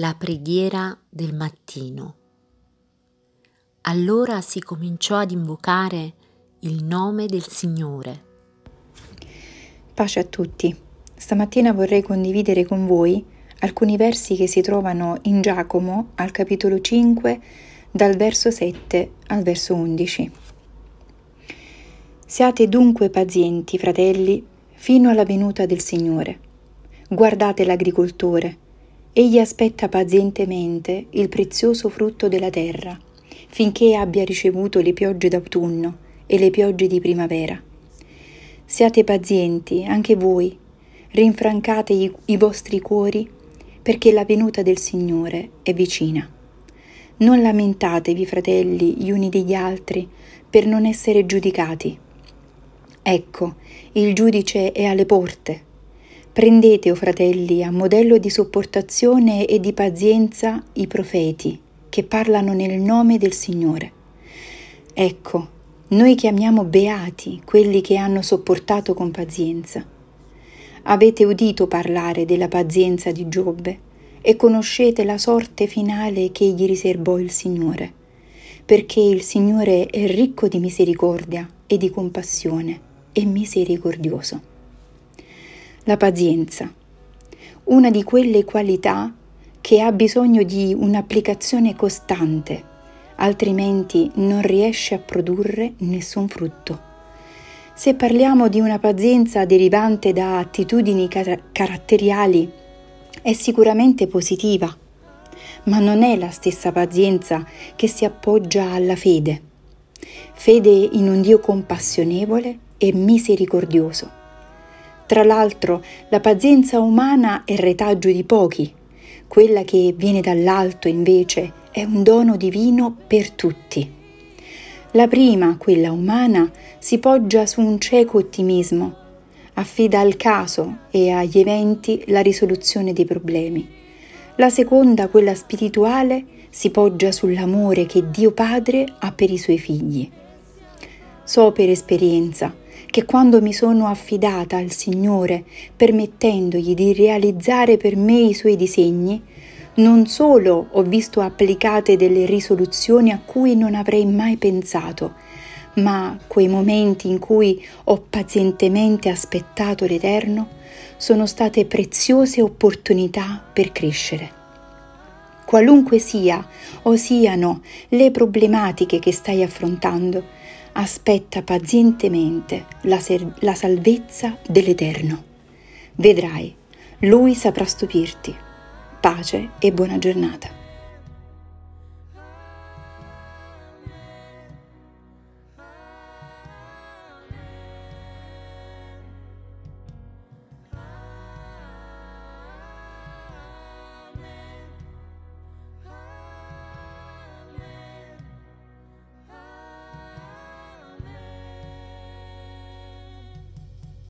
la preghiera del mattino. Allora si cominciò ad invocare il nome del Signore. Pace a tutti. Stamattina vorrei condividere con voi alcuni versi che si trovano in Giacomo al capitolo 5 dal verso 7 al verso 11. Siate dunque pazienti, fratelli, fino alla venuta del Signore. Guardate l'agricoltore Egli aspetta pazientemente il prezioso frutto della terra, finché abbia ricevuto le piogge d'autunno e le piogge di primavera. Siate pazienti anche voi, rinfrancate i, i vostri cuori, perché la venuta del Signore è vicina. Non lamentatevi, fratelli, gli uni degli altri, per non essere giudicati. Ecco, il giudice è alle porte. Prendete, o oh fratelli, a modello di sopportazione e di pazienza i profeti che parlano nel nome del Signore. Ecco, noi chiamiamo beati quelli che hanno sopportato con pazienza. Avete udito parlare della pazienza di Giobbe e conoscete la sorte finale che gli riservò il Signore, perché il Signore è ricco di misericordia e di compassione e misericordioso la pazienza, una di quelle qualità che ha bisogno di un'applicazione costante, altrimenti non riesce a produrre nessun frutto. Se parliamo di una pazienza derivante da attitudini car- caratteriali, è sicuramente positiva, ma non è la stessa pazienza che si appoggia alla fede. Fede in un Dio compassionevole e misericordioso tra l'altro, la pazienza umana è retaggio di pochi, quella che viene dall'alto invece è un dono divino per tutti. La prima, quella umana, si poggia su un cieco ottimismo, affida al caso e agli eventi la risoluzione dei problemi. La seconda, quella spirituale, si poggia sull'amore che Dio Padre ha per i suoi figli. So per esperienza che quando mi sono affidata al Signore, permettendogli di realizzare per me i suoi disegni, non solo ho visto applicate delle risoluzioni a cui non avrei mai pensato, ma quei momenti in cui ho pazientemente aspettato l'Eterno sono state preziose opportunità per crescere. Qualunque sia o siano le problematiche che stai affrontando, aspetta pazientemente la, ser- la salvezza dell'Eterno. Vedrai, Lui saprà stupirti. Pace e buona giornata.